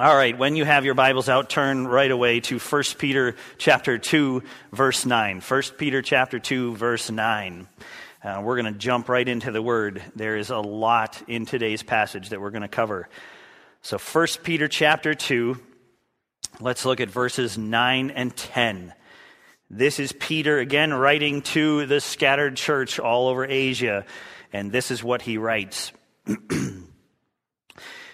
All right, when you have your Bibles out, turn right away to 1 Peter chapter 2, verse 9. 1 Peter chapter 2, verse 9. Uh, we're going to jump right into the word. There is a lot in today's passage that we're going to cover. So 1 Peter chapter 2, let's look at verses 9 and 10. This is Peter again writing to the scattered church all over Asia, and this is what he writes.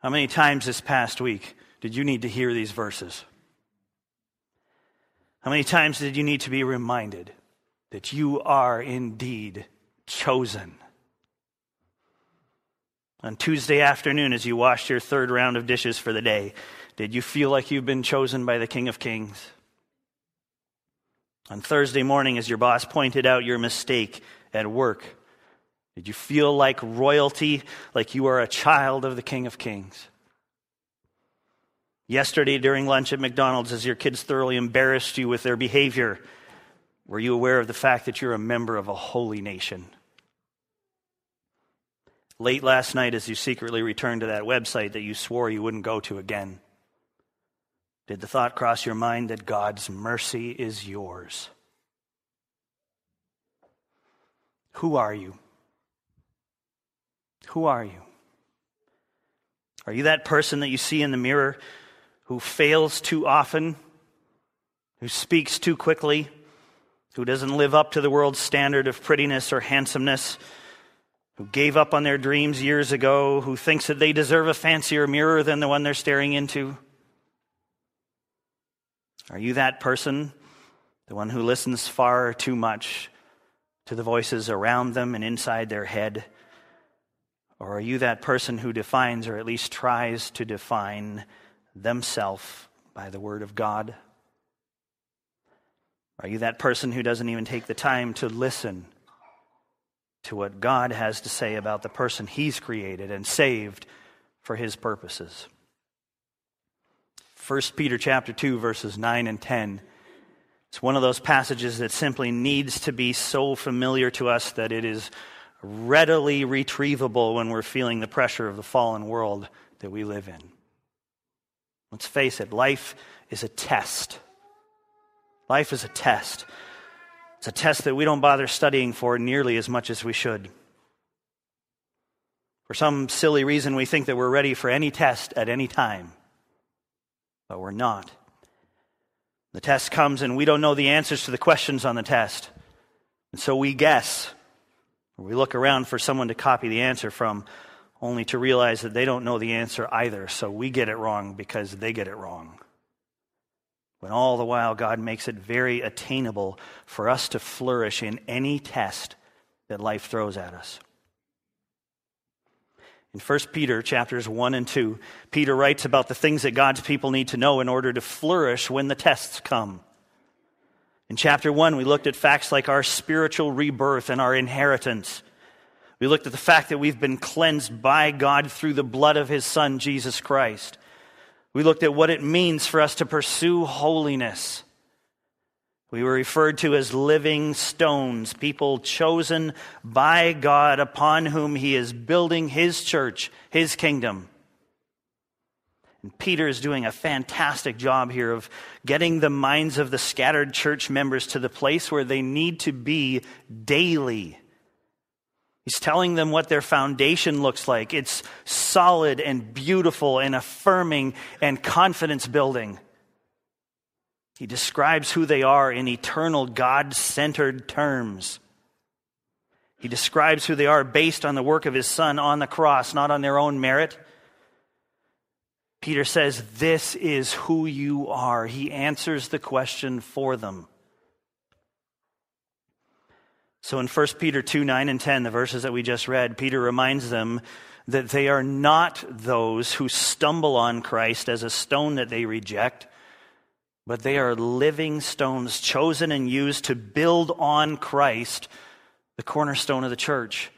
How many times this past week did you need to hear these verses? How many times did you need to be reminded that you are indeed chosen? On Tuesday afternoon, as you washed your third round of dishes for the day, did you feel like you've been chosen by the King of Kings? On Thursday morning, as your boss pointed out your mistake at work, did you feel like royalty, like you are a child of the King of Kings? Yesterday during lunch at McDonald's, as your kids thoroughly embarrassed you with their behavior, were you aware of the fact that you're a member of a holy nation? Late last night, as you secretly returned to that website that you swore you wouldn't go to again, did the thought cross your mind that God's mercy is yours? Who are you? Who are you? Are you that person that you see in the mirror who fails too often, who speaks too quickly, who doesn't live up to the world's standard of prettiness or handsomeness, who gave up on their dreams years ago, who thinks that they deserve a fancier mirror than the one they're staring into? Are you that person, the one who listens far too much to the voices around them and inside their head? Or are you that person who defines, or at least tries to define, themselves by the Word of God? Are you that person who doesn't even take the time to listen to what God has to say about the person He's created and saved for His purposes? 1 Peter chapter 2 verses 9 and 10 it's one of those passages that simply needs to be so familiar to us that it is readily retrievable when we're feeling the pressure of the fallen world that we live in. Let's face it, life is a test. Life is a test. It's a test that we don't bother studying for nearly as much as we should. For some silly reason, we think that we're ready for any test at any time, but we're not. The test comes and we don't know the answers to the questions on the test. And so we guess. We look around for someone to copy the answer from, only to realize that they don't know the answer either, so we get it wrong because they get it wrong. When all the while God makes it very attainable for us to flourish in any test that life throws at us. In 1 Peter chapters 1 and 2, Peter writes about the things that God's people need to know in order to flourish when the tests come. In chapter 1, we looked at facts like our spiritual rebirth and our inheritance. We looked at the fact that we've been cleansed by God through the blood of His Son, Jesus Christ. We looked at what it means for us to pursue holiness. We were referred to as living stones, people chosen by God upon whom He is building His church, His kingdom. And Peter is doing a fantastic job here of getting the minds of the scattered church members to the place where they need to be daily. He's telling them what their foundation looks like. It's solid and beautiful and affirming and confidence building. He describes who they are in eternal, God centered terms. He describes who they are based on the work of his Son on the cross, not on their own merit. Peter says, This is who you are. He answers the question for them. So in 1 Peter 2 9 and 10, the verses that we just read, Peter reminds them that they are not those who stumble on Christ as a stone that they reject, but they are living stones chosen and used to build on Christ, the cornerstone of the church.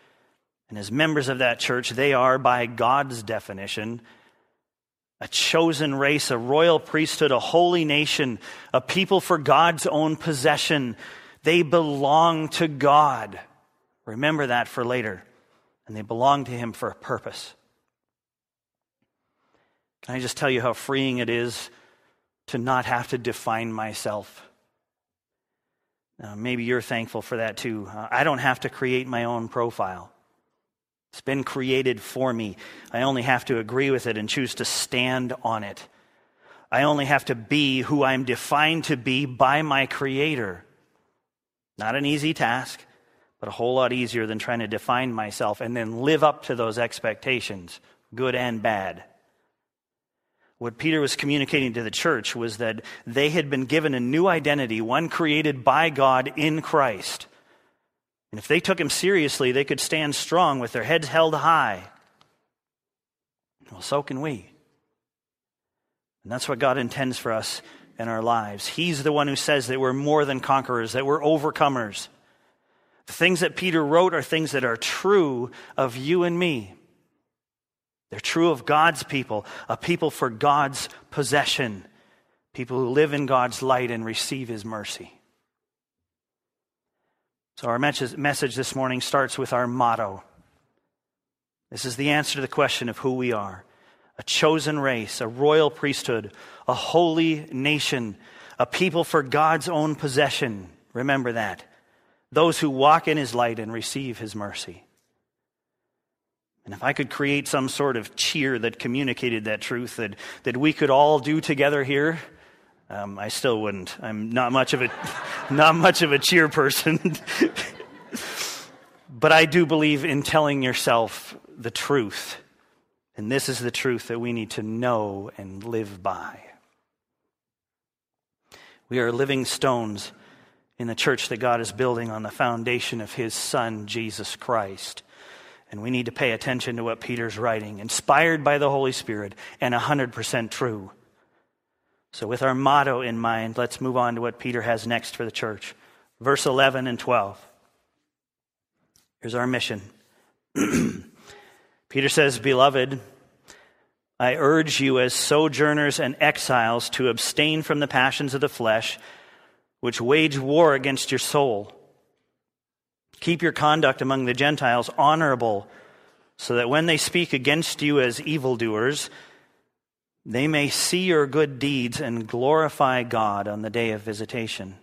And as members of that church, they are, by God's definition, a chosen race, a royal priesthood, a holy nation, a people for God's own possession. They belong to God. Remember that for later. And they belong to Him for a purpose. Can I just tell you how freeing it is to not have to define myself? Uh, maybe you're thankful for that too. Uh, I don't have to create my own profile. It's been created for me. I only have to agree with it and choose to stand on it. I only have to be who I'm defined to be by my Creator. Not an easy task, but a whole lot easier than trying to define myself and then live up to those expectations, good and bad. What Peter was communicating to the church was that they had been given a new identity, one created by God in Christ. And if they took him seriously, they could stand strong with their heads held high. Well, so can we. And that's what God intends for us in our lives. He's the one who says that we're more than conquerors, that we're overcomers. The things that Peter wrote are things that are true of you and me. They're true of God's people, a people for God's possession, people who live in God's light and receive his mercy. So, our message this morning starts with our motto. This is the answer to the question of who we are a chosen race, a royal priesthood, a holy nation, a people for God's own possession. Remember that. Those who walk in his light and receive his mercy. And if I could create some sort of cheer that communicated that truth that, that we could all do together here, um, I still wouldn't. I'm not much of a, not much of a cheer person. but I do believe in telling yourself the truth. And this is the truth that we need to know and live by. We are living stones in the church that God is building on the foundation of His Son, Jesus Christ. And we need to pay attention to what Peter's writing, inspired by the Holy Spirit and 100% true. So, with our motto in mind, let's move on to what Peter has next for the church. Verse 11 and 12. Here's our mission. Peter says, Beloved, I urge you as sojourners and exiles to abstain from the passions of the flesh, which wage war against your soul. Keep your conduct among the Gentiles honorable, so that when they speak against you as evildoers, they may see your good deeds and glorify God on the day of visitation.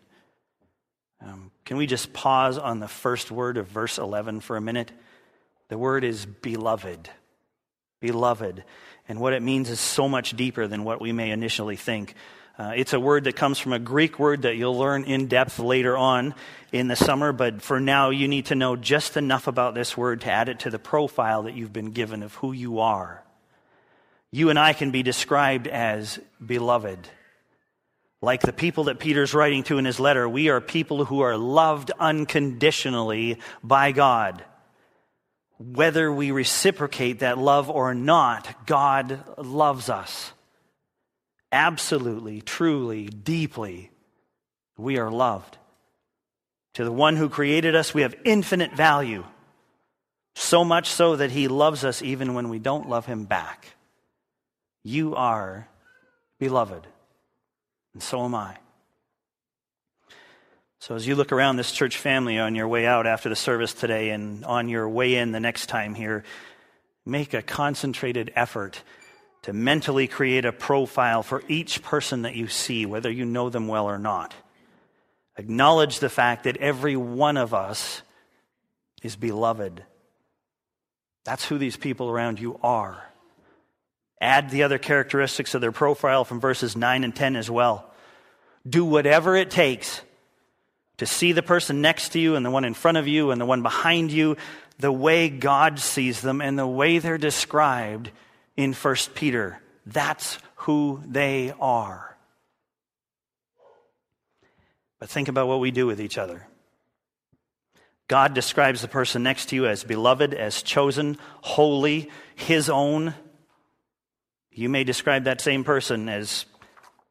Um, can we just pause on the first word of verse 11 for a minute? The word is beloved. Beloved. And what it means is so much deeper than what we may initially think. Uh, it's a word that comes from a Greek word that you'll learn in depth later on in the summer, but for now, you need to know just enough about this word to add it to the profile that you've been given of who you are you and I can be described as beloved. Like the people that Peter's writing to in his letter, we are people who are loved unconditionally by God. Whether we reciprocate that love or not, God loves us. Absolutely, truly, deeply, we are loved. To the one who created us, we have infinite value. So much so that he loves us even when we don't love him back. You are beloved, and so am I. So, as you look around this church family on your way out after the service today and on your way in the next time here, make a concentrated effort to mentally create a profile for each person that you see, whether you know them well or not. Acknowledge the fact that every one of us is beloved. That's who these people around you are. Add the other characteristics of their profile from verses 9 and 10 as well. Do whatever it takes to see the person next to you and the one in front of you and the one behind you the way God sees them and the way they're described in 1 Peter. That's who they are. But think about what we do with each other. God describes the person next to you as beloved, as chosen, holy, his own. You may describe that same person as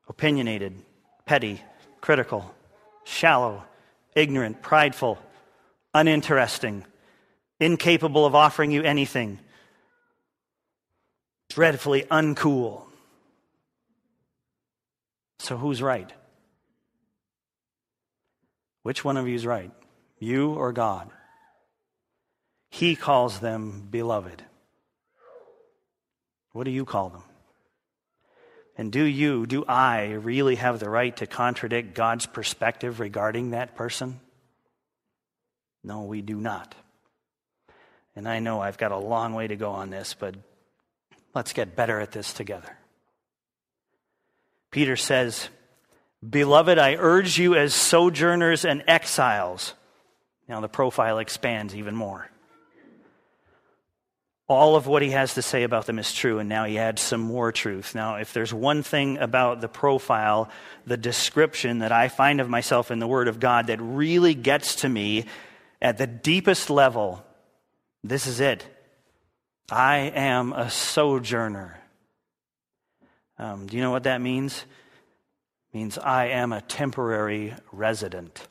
opinionated, petty, critical, shallow, ignorant, prideful, uninteresting, incapable of offering you anything, dreadfully uncool. So, who's right? Which one of you is right? You or God? He calls them beloved. What do you call them? And do you, do I really have the right to contradict God's perspective regarding that person? No, we do not. And I know I've got a long way to go on this, but let's get better at this together. Peter says, Beloved, I urge you as sojourners and exiles. Now the profile expands even more. All of what he has to say about them is true, and now he adds some more truth. Now, if there's one thing about the profile, the description that I find of myself in the Word of God that really gets to me at the deepest level, this is it. I am a sojourner. Um, do you know what that means? It means I am a temporary resident.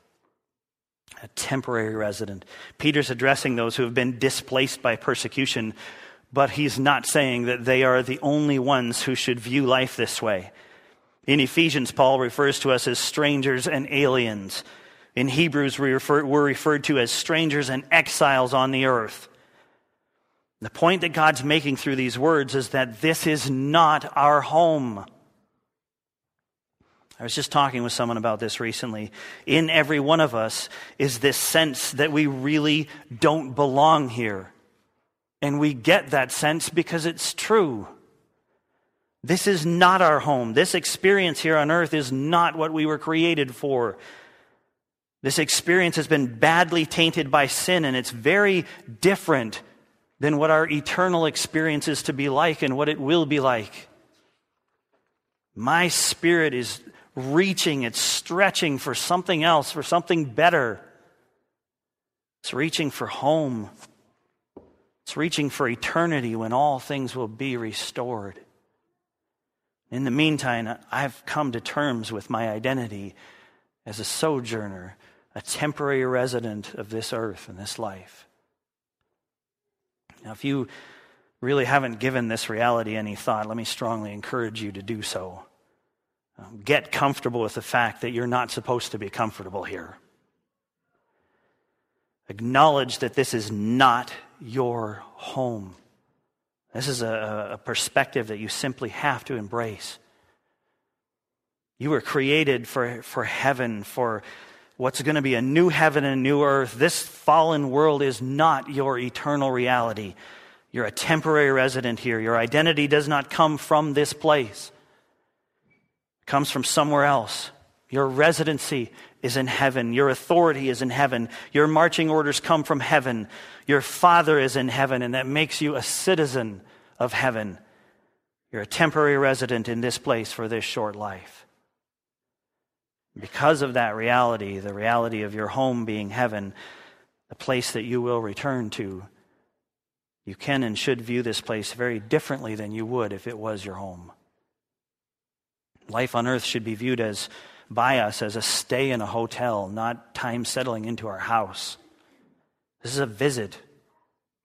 A temporary resident. Peter's addressing those who have been displaced by persecution, but he's not saying that they are the only ones who should view life this way. In Ephesians, Paul refers to us as strangers and aliens. In Hebrews, we refer, we're referred to as strangers and exiles on the earth. The point that God's making through these words is that this is not our home. I was just talking with someone about this recently. In every one of us is this sense that we really don't belong here. And we get that sense because it's true. This is not our home. This experience here on earth is not what we were created for. This experience has been badly tainted by sin, and it's very different than what our eternal experience is to be like and what it will be like. My spirit is reaching, it's stretching for something else, for something better. It's reaching for home. It's reaching for eternity when all things will be restored. In the meantime, I've come to terms with my identity as a sojourner, a temporary resident of this earth and this life. Now, if you really haven't given this reality any thought, let me strongly encourage you to do so. Um, get comfortable with the fact that you're not supposed to be comfortable here. Acknowledge that this is not your home. This is a, a, perspective that you simply have to embrace. You were created for, for heaven, for what's going to be a new heaven and a new earth. This fallen world is not your eternal reality. You're a temporary resident here. Your identity does not come from this place comes from somewhere else. Your residency is in heaven. Your authority is in heaven. Your marching orders come from heaven. Your Father is in heaven, and that makes you a citizen of heaven. You're a temporary resident in this place for this short life. Because of that reality, the reality of your home being heaven, the place that you will return to, you can and should view this place very differently than you would if it was your home. Life on earth should be viewed as by us as a stay in a hotel, not time settling into our house. This is a visit.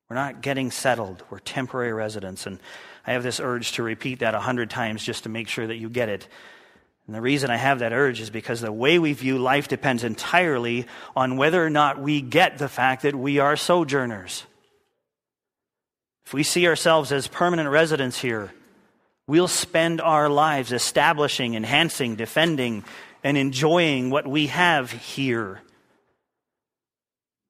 We're not getting settled. We're temporary residents. And I have this urge to repeat that a hundred times just to make sure that you get it. And the reason I have that urge is because the way we view life depends entirely on whether or not we get the fact that we are sojourners. If we see ourselves as permanent residents here, We'll spend our lives establishing, enhancing, defending, and enjoying what we have here.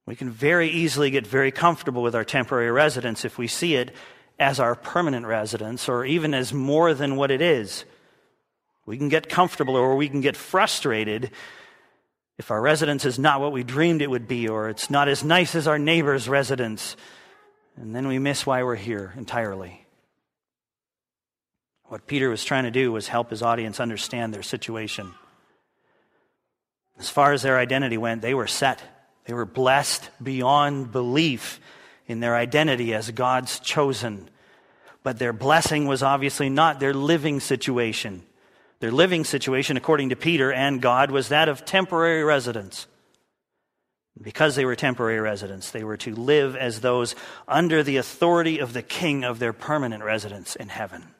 We can very easily get very comfortable with our temporary residence if we see it as our permanent residence or even as more than what it is. We can get comfortable or we can get frustrated if our residence is not what we dreamed it would be or it's not as nice as our neighbor's residence. And then we miss why we're here entirely. What Peter was trying to do was help his audience understand their situation. As far as their identity went, they were set. They were blessed beyond belief in their identity as God's chosen. But their blessing was obviously not their living situation. Their living situation, according to Peter and God, was that of temporary residence. Because they were temporary residents, they were to live as those under the authority of the king of their permanent residence in heaven.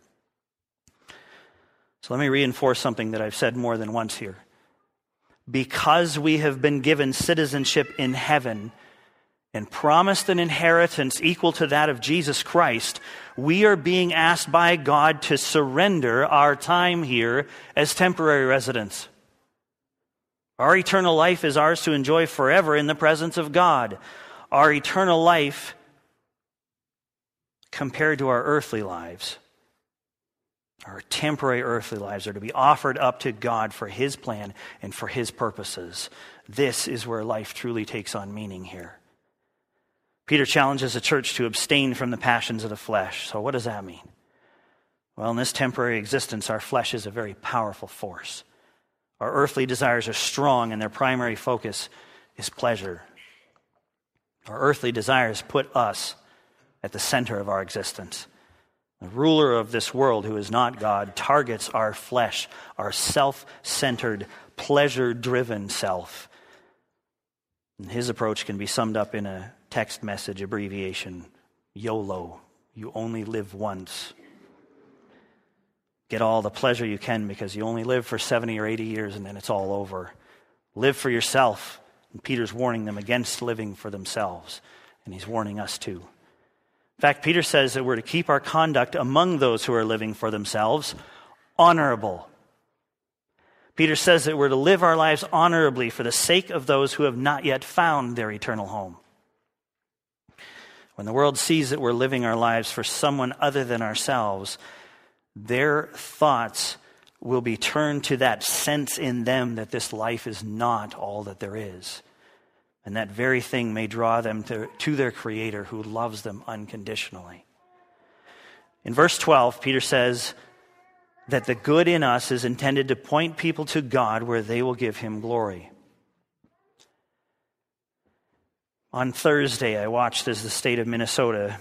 So let me reinforce something that I've said more than once here. Because we have been given citizenship in heaven and promised an inheritance equal to that of Jesus Christ, we are being asked by God to surrender our time here as temporary residents. Our eternal life is ours to enjoy forever in the presence of God. Our eternal life, compared to our earthly lives, our temporary earthly lives are to be offered up to God for His plan and for His purposes. This is where life truly takes on meaning here. Peter challenges the church to abstain from the passions of the flesh. So, what does that mean? Well, in this temporary existence, our flesh is a very powerful force. Our earthly desires are strong, and their primary focus is pleasure. Our earthly desires put us at the center of our existence. The ruler of this world, who is not God, targets our flesh, our self centered, pleasure driven self. And his approach can be summed up in a text message abbreviation YOLO. You only live once. Get all the pleasure you can because you only live for 70 or 80 years and then it's all over. Live for yourself. And Peter's warning them against living for themselves. And he's warning us too. In fact, Peter says that we're to keep our conduct among those who are living for themselves honorable. Peter says that we're to live our lives honorably for the sake of those who have not yet found their eternal home. When the world sees that we're living our lives for someone other than ourselves, their thoughts will be turned to that sense in them that this life is not all that there is. And that very thing may draw them to, to their Creator who loves them unconditionally. In verse 12, Peter says that the good in us is intended to point people to God where they will give Him glory. On Thursday, I watched as the state of Minnesota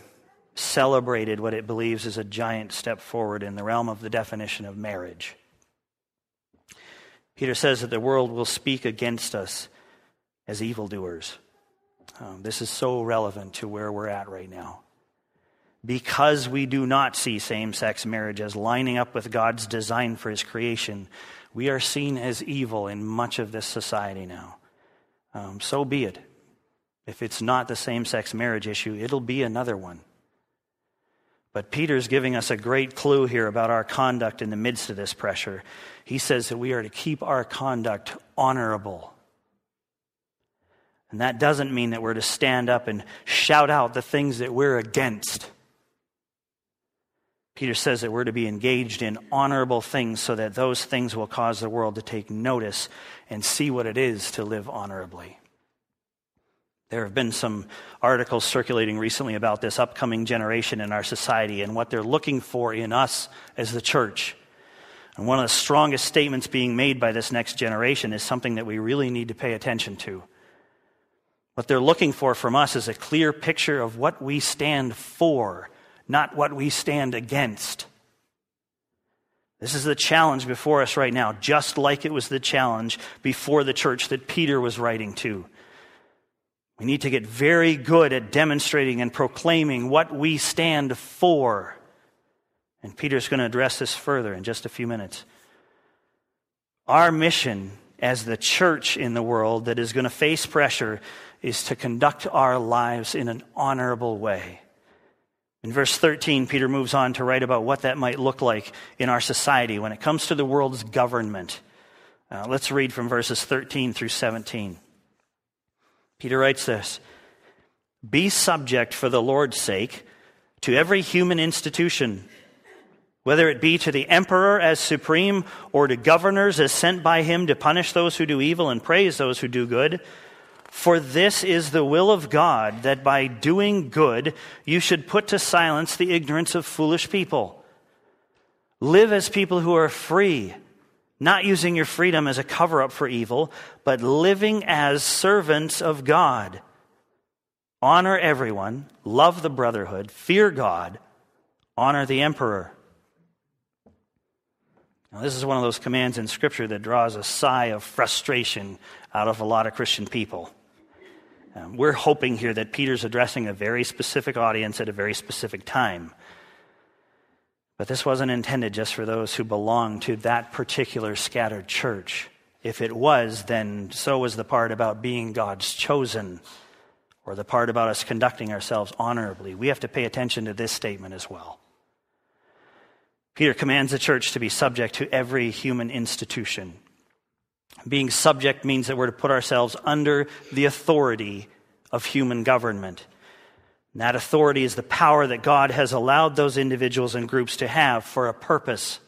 celebrated what it believes is a giant step forward in the realm of the definition of marriage. Peter says that the world will speak against us as evildoers. Um, this is so relevant to where we're at right now. Because we do not see same sex marriage as lining up with God's design for his creation, we are seen as evil in much of this society now. Um, so be it. If it's not the same sex marriage issue, it'll be another one. But Peter's giving us a great clue here about our conduct in the midst of this pressure. He says that we are to keep our conduct honorable. And that doesn't mean that we're to stand up and shout out the things that we're against. Peter says that we're to be engaged in honorable things so that those things will cause the world to take notice and see what it is to live honorably. There have been some articles circulating recently about this upcoming generation in our society and what they're looking for in us as the church. And one of the strongest statements being made by this next generation is something that we really need to pay attention to. What they're looking for from us is a clear picture of what we stand for, not what we stand against. This is the challenge before us right now, just like it was the challenge before the church that Peter was writing to. We need to get very good at demonstrating and proclaiming what we stand for. And Peter's going to address this further in just a few minutes. Our mission as the church in the world that is going to face pressure is to conduct our lives in an honorable way. In verse 13, Peter moves on to write about what that might look like in our society when it comes to the world's government. Uh, let's read from verses 13 through 17. Peter writes this Be subject for the Lord's sake to every human institution, whether it be to the emperor as supreme or to governors as sent by him to punish those who do evil and praise those who do good. For this is the will of God, that by doing good you should put to silence the ignorance of foolish people. Live as people who are free not using your freedom as a cover up for evil, but living as servants of God. Honor everyone, love the brotherhood, fear God, honor the emperor. Now, this is one of those commands in Scripture that draws a sigh of frustration out of a lot of Christian people. Um, we're hoping here that Peter's addressing a very specific audience at a very specific time. But this wasn't intended just for those who belong to that particular scattered church. If it was, then so was the part about being God's chosen, or the part about us conducting ourselves honorably. We have to pay attention to this statement as well. Peter commands the church to be subject to every human institution. Being subject means that we're to put ourselves under the authority of human government. And that authority is the power that God has allowed those individuals and groups to have for a purpose.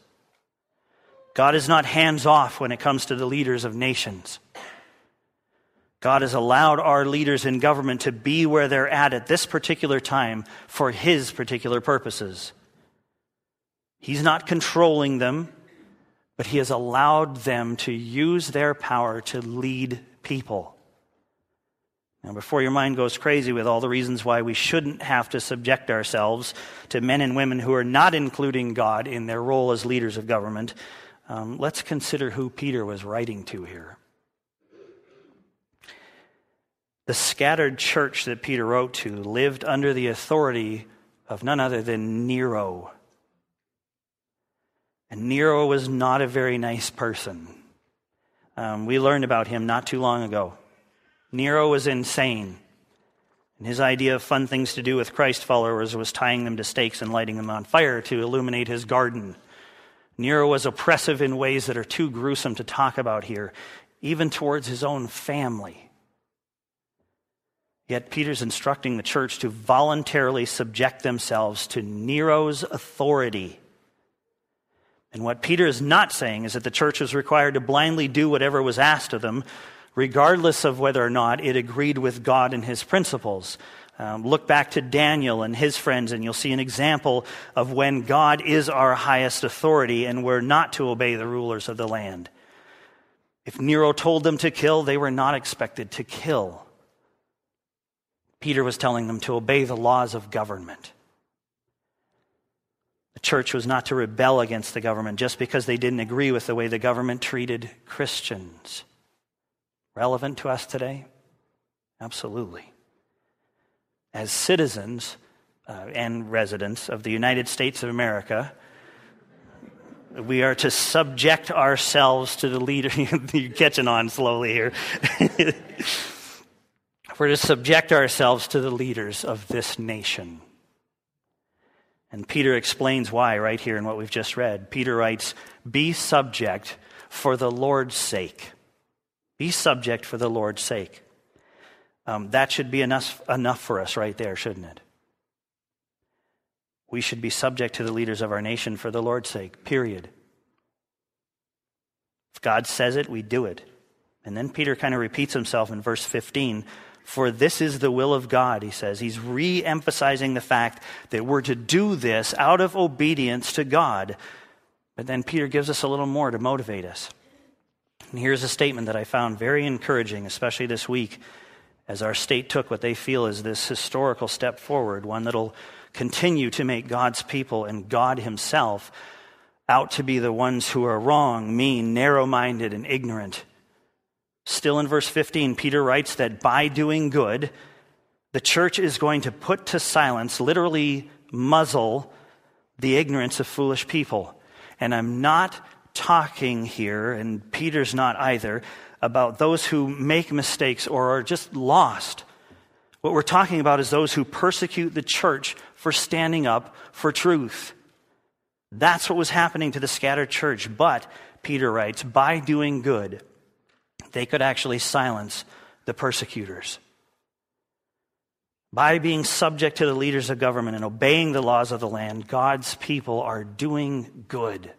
God is not hands off when it comes to the leaders of nations. God has allowed our leaders in government to be where they're at at this particular time for His particular purposes. He's not controlling them, but He has allowed them to use their power to lead people. Now, before your mind goes crazy with all the reasons why we shouldn't have to subject ourselves to men and women who are not including God in their role as leaders of government, um, let's consider who Peter was writing to here. The scattered church that Peter wrote to lived under the authority of none other than Nero. And Nero was not a very nice person. Um, we learned about him not too long ago. Nero was insane. And his idea of fun things to do with Christ followers was tying them to stakes and lighting them on fire to illuminate his garden. Nero was oppressive in ways that are too gruesome to talk about here, even towards his own family. Yet Peter's instructing the church to voluntarily subject themselves to Nero's authority. And what Peter is not saying is that the church was required to blindly do whatever was asked of them, regardless of whether or not it agreed with God and his principles. Um, look back to Daniel and his friends, and you'll see an example of when God is our highest authority and we're not to obey the rulers of the land. If Nero told them to kill, they were not expected to kill. Peter was telling them to obey the laws of government. Church was not to rebel against the government just because they didn't agree with the way the government treated Christians relevant to us today? Absolutely. As citizens uh, and residents of the United States of America, we are to subject ourselves to the leader. You're catching on slowly here. We're to subject ourselves to the leaders of this nation. And Peter explains why right here in what we've just read. Peter writes, Be subject for the Lord's sake. Be subject for the Lord's sake. Um, that should be enough, enough for us right there, shouldn't it? We should be subject to the leaders of our nation for the Lord's sake, period. If God says it, we do it. And then Peter kind of repeats himself in verse 15. For this is the will of God, he says. He's re emphasizing the fact that we're to do this out of obedience to God. But then Peter gives us a little more to motivate us. And here's a statement that I found very encouraging, especially this week, as our state took what they feel is this historical step forward, one that'll continue to make God's people and God Himself out to be the ones who are wrong, mean, narrow minded, and ignorant. Still in verse 15, Peter writes that by doing good, the church is going to put to silence, literally muzzle, the ignorance of foolish people. And I'm not talking here, and Peter's not either, about those who make mistakes or are just lost. What we're talking about is those who persecute the church for standing up for truth. That's what was happening to the scattered church. But, Peter writes, by doing good, they could actually silence the persecutors. By being subject to the leaders of government and obeying the laws of the land, God's people are doing good.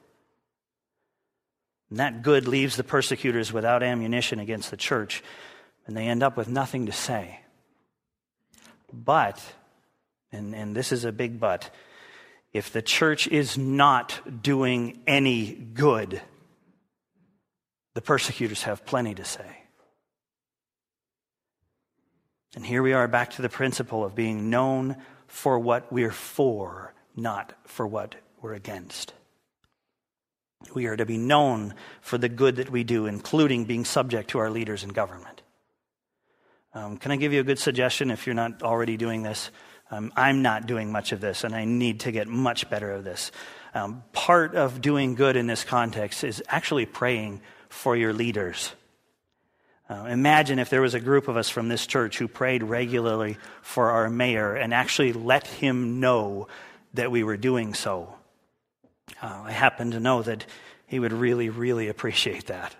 And that good leaves the persecutors without ammunition against the church, and they end up with nothing to say. But, and, and this is a big but, if the church is not doing any good, the persecutors have plenty to say. And here we are back to the principle of being known for what we're for, not for what we're against. We are to be known for the good that we do, including being subject to our leaders in government. Um, can I give you a good suggestion if you're not already doing this? Um, I'm not doing much of this, and I need to get much better at this. Um, part of doing good in this context is actually praying for your leaders. Uh, imagine if there was a group of us from this church who prayed regularly for our mayor and actually let him know that we were doing so. Uh, I happen to know that he would really, really appreciate that.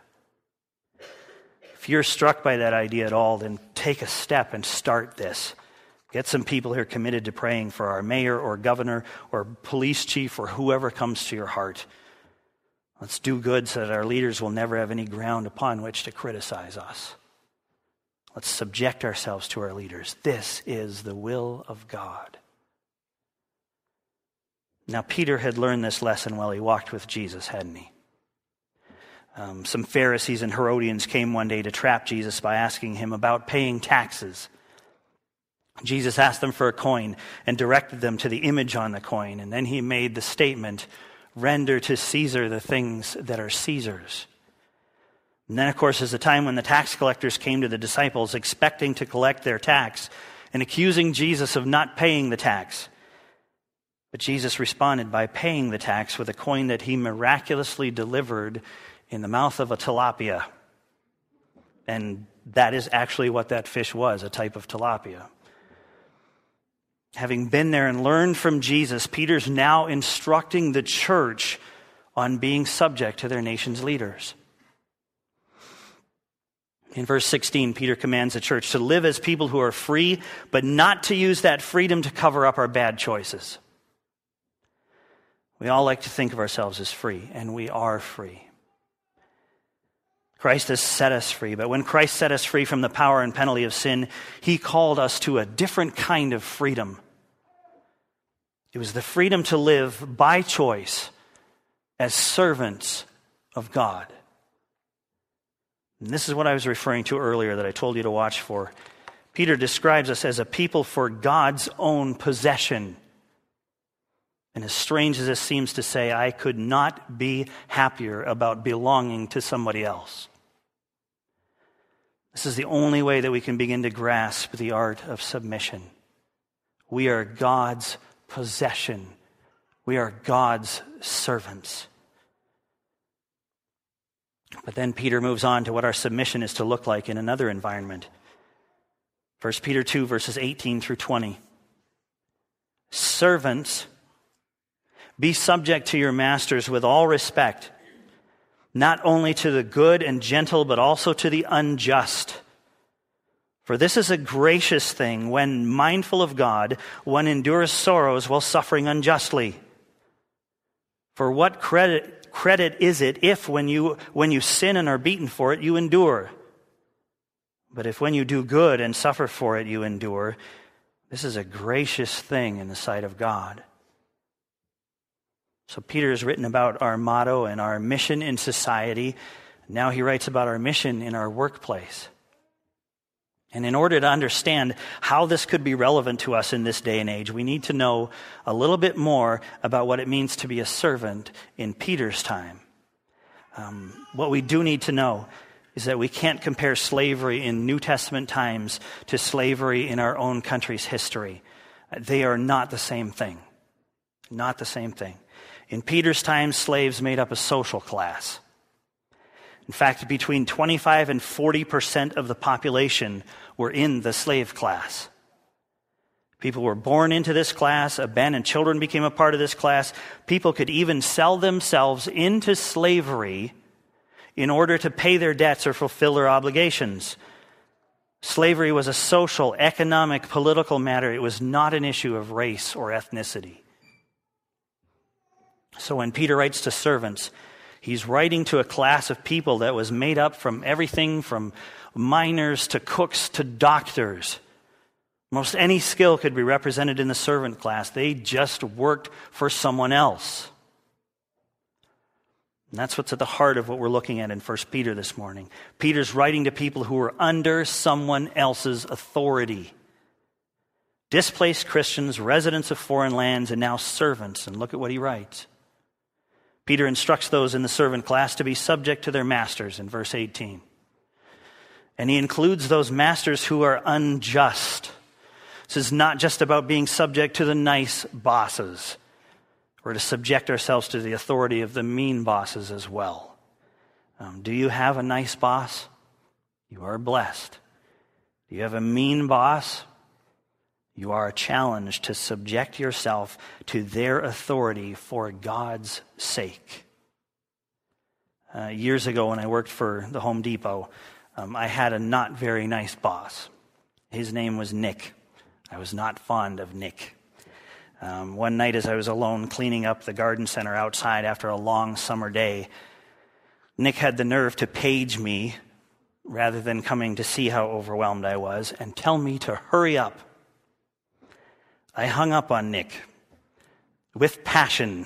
If you're struck by that idea at all, then take a step and start this. Get some people here committed to praying for our mayor or governor or police chief or whoever comes to your heart. Let's do good so that our leaders will never have any ground upon which to criticize us. Let's subject ourselves to our leaders. This is the will of God. Now, Peter had learned this lesson while he walked with Jesus, hadn't he? Um, some Pharisees and Herodians came one day to trap Jesus by asking him about paying taxes. Jesus asked them for a coin and directed them to the image on the coin, and then he made the statement render to Caesar the things that are Caesar's. And then, of course, is the time when the tax collectors came to the disciples expecting to collect their tax and accusing Jesus of not paying the tax. But Jesus responded by paying the tax with a coin that he miraculously delivered in the mouth of a tilapia. And that is actually what that fish was a type of tilapia. Having been there and learned from Jesus, Peter's now instructing the church on being subject to their nation's leaders. In verse 16, Peter commands the church to live as people who are free, but not to use that freedom to cover up our bad choices. We all like to think of ourselves as free, and we are free. Christ has set us free, but when Christ set us free from the power and penalty of sin, he called us to a different kind of freedom. It was the freedom to live by choice as servants of God. And this is what I was referring to earlier that I told you to watch for. Peter describes us as a people for God's own possession. And as strange as this seems to say, I could not be happier about belonging to somebody else. This is the only way that we can begin to grasp the art of submission. We are God's possession, we are God's servants. But then Peter moves on to what our submission is to look like in another environment. 1 Peter 2, verses 18 through 20. Servants, be subject to your masters with all respect, not only to the good and gentle, but also to the unjust. For this is a gracious thing when, mindful of God, one endures sorrows while suffering unjustly. For what credit, credit is it if, when you, when you sin and are beaten for it, you endure? But if when you do good and suffer for it, you endure, this is a gracious thing in the sight of God. So Peter has written about our motto and our mission in society. Now he writes about our mission in our workplace. And in order to understand how this could be relevant to us in this day and age, we need to know a little bit more about what it means to be a servant in Peter's time. Um, what we do need to know is that we can't compare slavery in New Testament times to slavery in our own country's history. They are not the same thing. Not the same thing. In Peter's time, slaves made up a social class. In fact, between 25 and 40 percent of the population were in the slave class. People were born into this class, abandoned children became a part of this class. People could even sell themselves into slavery in order to pay their debts or fulfill their obligations. Slavery was a social, economic, political matter. It was not an issue of race or ethnicity. So when Peter writes to servants, he's writing to a class of people that was made up from everything from miners to cooks to doctors. Most any skill could be represented in the servant class. They just worked for someone else. And that's what's at the heart of what we're looking at in 1 Peter this morning. Peter's writing to people who are under someone else's authority. Displaced Christians, residents of foreign lands, and now servants. And look at what he writes. Peter instructs those in the servant class to be subject to their masters in verse 18. And he includes those masters who are unjust. This is not just about being subject to the nice bosses. We're to subject ourselves to the authority of the mean bosses as well. Um, do you have a nice boss? You are blessed. Do you have a mean boss? You are challenged to subject yourself to their authority for God's sake. Uh, years ago, when I worked for the Home Depot, um, I had a not very nice boss. His name was Nick. I was not fond of Nick. Um, one night, as I was alone cleaning up the garden center outside after a long summer day, Nick had the nerve to page me rather than coming to see how overwhelmed I was and tell me to hurry up. I hung up on Nick with passion.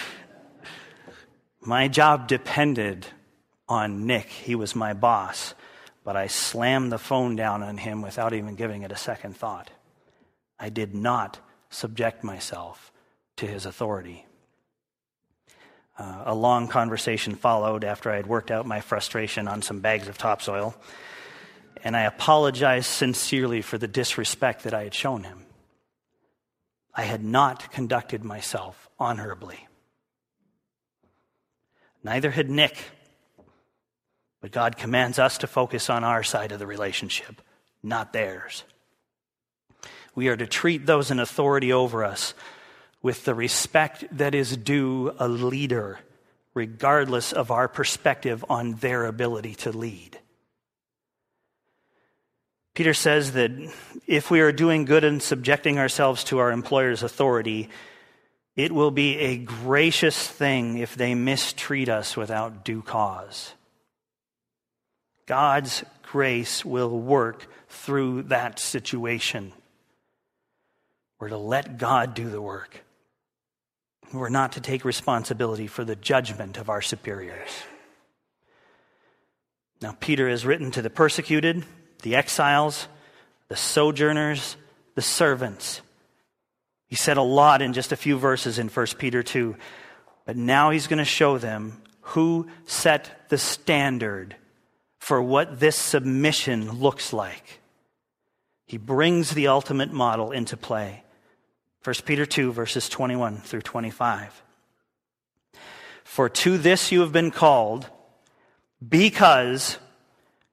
my job depended on Nick, he was my boss, but I slammed the phone down on him without even giving it a second thought. I did not subject myself to his authority. Uh, a long conversation followed after I had worked out my frustration on some bags of topsoil, and I apologized sincerely for the disrespect that I had shown him. I had not conducted myself honorably. Neither had Nick, but God commands us to focus on our side of the relationship, not theirs. We are to treat those in authority over us with the respect that is due a leader, regardless of our perspective on their ability to lead. Peter says that if we are doing good and subjecting ourselves to our employer's authority, it will be a gracious thing if they mistreat us without due cause. God's grace will work through that situation. We're to let God do the work. We're not to take responsibility for the judgment of our superiors. Now, Peter has written to the persecuted, the exiles, the sojourners, the servants. He said a lot in just a few verses in 1 Peter 2, but now he's going to show them who set the standard for what this submission looks like. He brings the ultimate model into play. 1 Peter 2, verses 21 through 25. For to this you have been called, because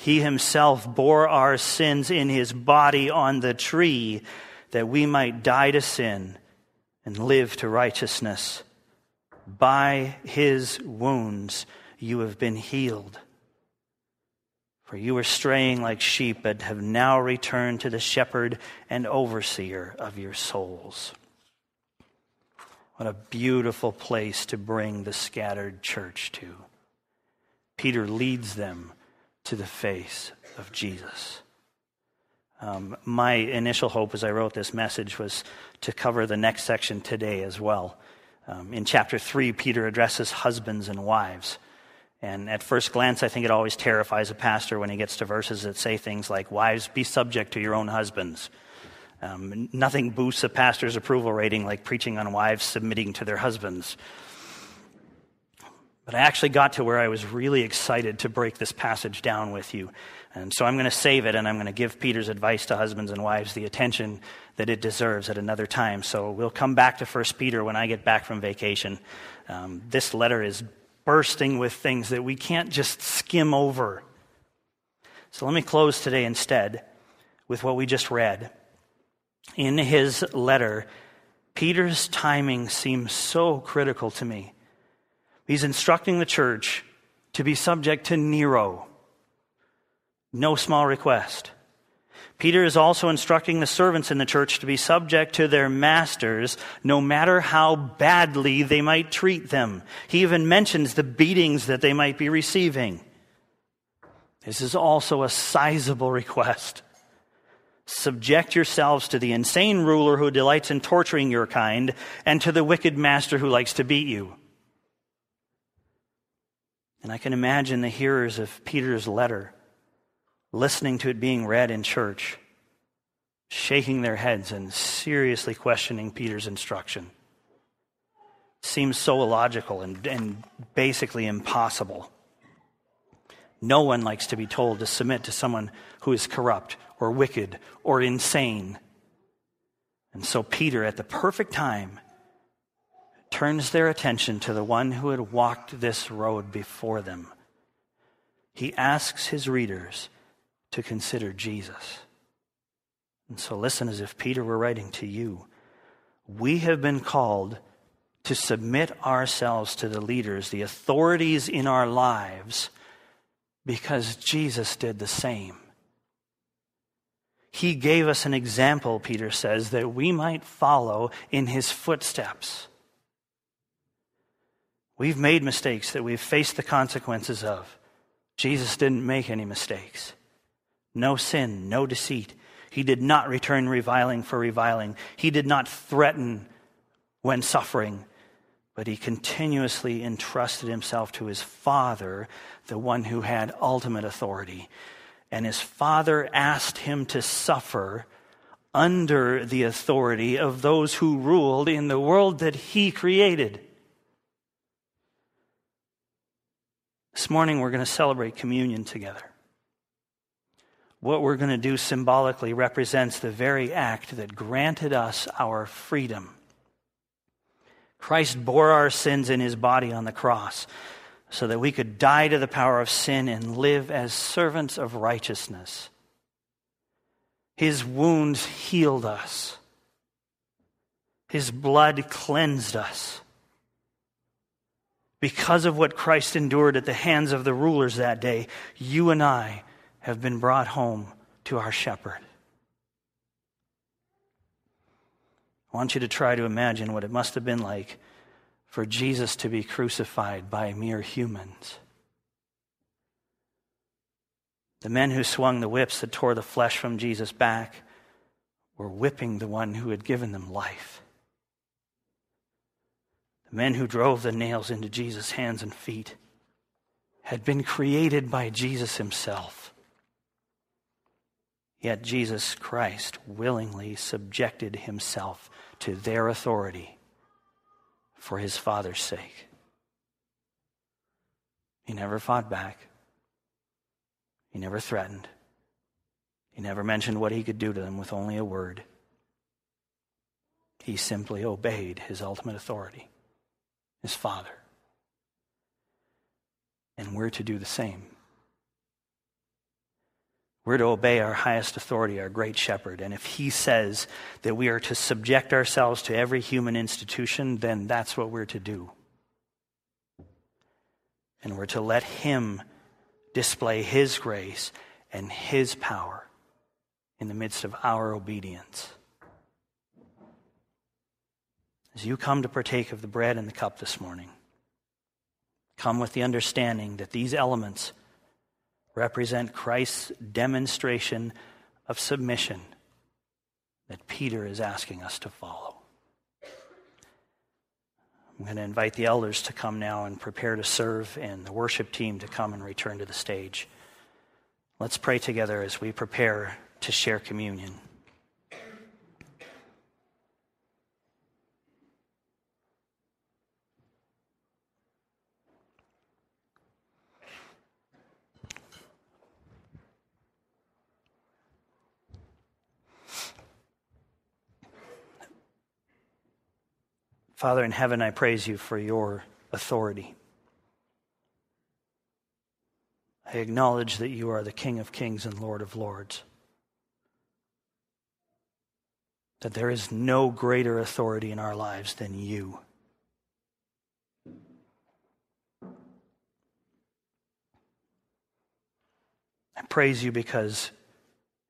He himself bore our sins in his body on the tree that we might die to sin and live to righteousness. By his wounds you have been healed. For you were straying like sheep, but have now returned to the shepherd and overseer of your souls. What a beautiful place to bring the scattered church to. Peter leads them to the face of Jesus. Um, my initial hope as I wrote this message was to cover the next section today as well. Um, in chapter 3, Peter addresses husbands and wives. And at first glance, I think it always terrifies a pastor when he gets to verses that say things like, Wives, be subject to your own husbands. Um, nothing boosts a pastor's approval rating like preaching on wives submitting to their husbands. But I actually got to where I was really excited to break this passage down with you. And so I'm going to save it and I'm going to give Peter's advice to husbands and wives the attention that it deserves at another time. So we'll come back to 1 Peter when I get back from vacation. Um, this letter is bursting with things that we can't just skim over. So let me close today instead with what we just read. In his letter, Peter's timing seems so critical to me. He's instructing the church to be subject to Nero. No small request. Peter is also instructing the servants in the church to be subject to their masters, no matter how badly they might treat them. He even mentions the beatings that they might be receiving. This is also a sizable request. Subject yourselves to the insane ruler who delights in torturing your kind and to the wicked master who likes to beat you. And I can imagine the hearers of Peter's letter listening to it being read in church, shaking their heads and seriously questioning Peter's instruction. Seems so illogical and, and basically impossible. No one likes to be told to submit to someone who is corrupt or wicked or insane. And so Peter, at the perfect time, turns their attention to the one who had walked this road before them. He asks his readers to consider Jesus. And so listen as if Peter were writing to you. We have been called to submit ourselves to the leaders, the authorities in our lives, because Jesus did the same. He gave us an example, Peter says, that we might follow in his footsteps. We've made mistakes that we've faced the consequences of. Jesus didn't make any mistakes. No sin, no deceit. He did not return reviling for reviling. He did not threaten when suffering, but he continuously entrusted himself to his Father, the one who had ultimate authority. And his Father asked him to suffer under the authority of those who ruled in the world that he created. This morning, we're going to celebrate communion together what we're going to do symbolically represents the very act that granted us our freedom. Christ bore our sins in his body on the cross so that we could die to the power of sin and live as servants of righteousness. His wounds healed us. His blood cleansed us. Because of what Christ endured at the hands of the rulers that day, you and I have been brought home to our shepherd. I want you to try to imagine what it must have been like for Jesus to be crucified by mere humans. The men who swung the whips that tore the flesh from Jesus' back were whipping the one who had given them life. The men who drove the nails into Jesus' hands and feet had been created by Jesus himself. Yet Jesus Christ willingly subjected himself to their authority for his Father's sake. He never fought back. He never threatened. He never mentioned what he could do to them with only a word. He simply obeyed his ultimate authority, his Father. And we're to do the same. We're to obey our highest authority, our great shepherd. And if he says that we are to subject ourselves to every human institution, then that's what we're to do. And we're to let him display his grace and his power in the midst of our obedience. As you come to partake of the bread and the cup this morning, come with the understanding that these elements represent Christ's demonstration of submission that Peter is asking us to follow. I'm going to invite the elders to come now and prepare to serve, and the worship team to come and return to the stage. Let's pray together as we prepare to share communion. Father in heaven, I praise you for your authority. I acknowledge that you are the King of kings and Lord of lords. That there is no greater authority in our lives than you. I praise you because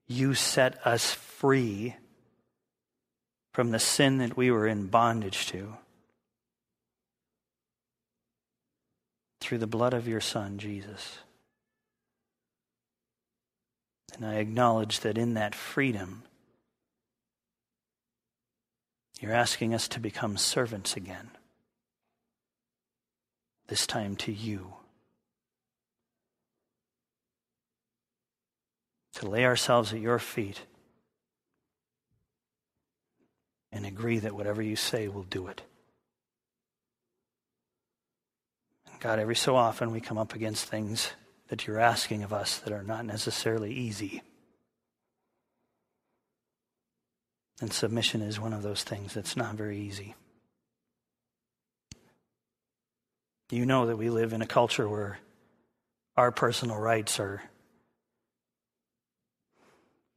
you set us free from the sin that we were in bondage to through the blood of your Son, Jesus. And I acknowledge that in that freedom, you're asking us to become servants again, this time to you. To lay ourselves at your feet and agree that whatever you say, we'll do it. And God, every so often we come up against things that you're asking of us that are not necessarily easy. And submission is one of those things that's not very easy. You know that we live in a culture where our personal rights are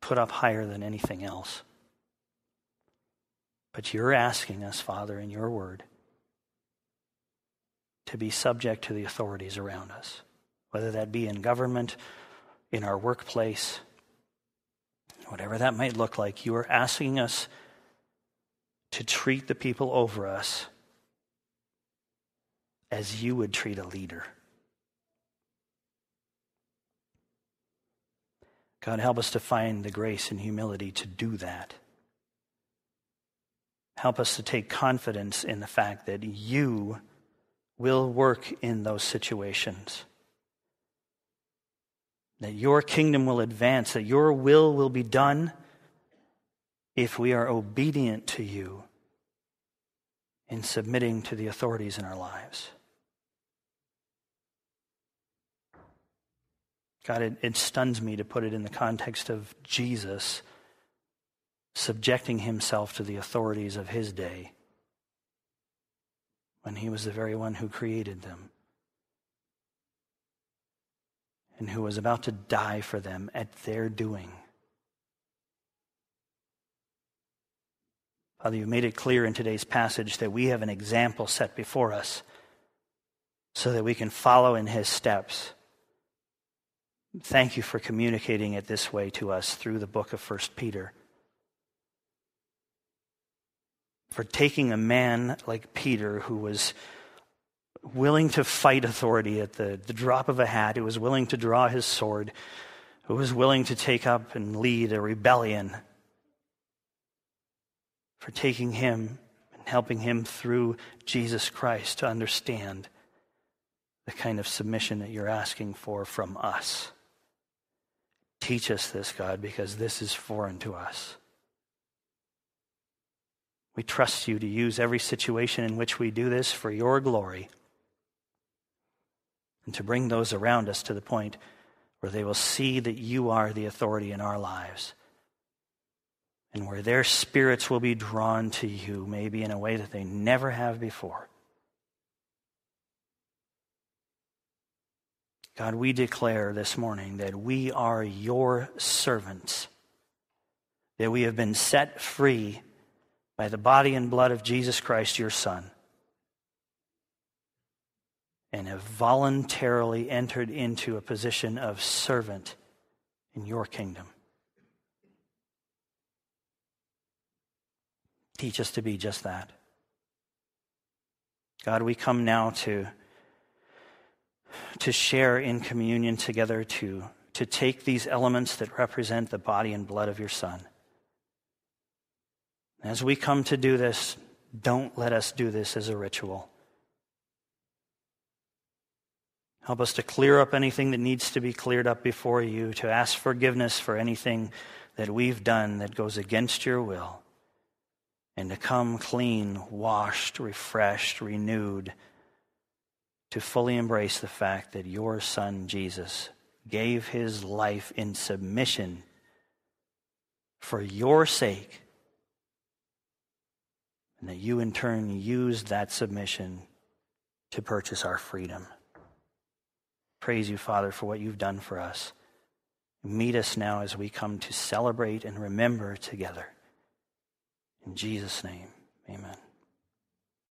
put up higher than anything else. But you're asking us, Father, in your word, to be subject to the authorities around us whether that be in government, in our workplace, whatever that might look like, you are asking us to treat the people over us as you would treat a leader. God, help us to find the grace and humility to do that. Help us to take confidence in the fact that you will work in those situations that your kingdom will advance, that your will will be done if we are obedient to you in submitting to the authorities in our lives. God, it, it, stuns me to put it in the context of Jesus subjecting himself to the authorities of his day when he was the very one who created them and who was about to die for them at their doing. Father, you made it clear in today's passage that we have an example set before us so that we can follow in his steps. Thank you for communicating it this way to us through the book of 1 Peter. For taking a man like Peter, who was willing to fight authority at the, the drop of a hat, who was willing to draw his sword, who was willing to take up and lead a rebellion, for taking him and helping him through Jesus Christ to understand the kind of submission that you're asking for from us. Teach us this, God, because this is foreign to us. We trust you to use every situation in which we do this for your glory and to bring those around us to the point where they will see that you are the authority in our lives and where their spirits will be drawn to you, maybe in a way that they never have before. God, we declare this morning that we are your servants, that we have been set free by the body and blood of Jesus Christ, your Son and have voluntarily entered into a position of servant in your kingdom. Teach us to be just that. God, we come now to, to share in communion together, to, to take these elements that represent the body and blood of your Son. As we come to do this, don't let us do this as a ritual. Help us to clear up anything that needs to be cleared up before you, to ask forgiveness for anything that we've done that goes against your will, and to come clean, washed, refreshed, renewed, to fully embrace the fact that your Son, Jesus, gave his life in submission for your sake, and that you in turn use that submission to purchase our freedom praise you, Father, for what you've done for us. Meet us now as we come to celebrate and remember together. In Jesus' name, amen.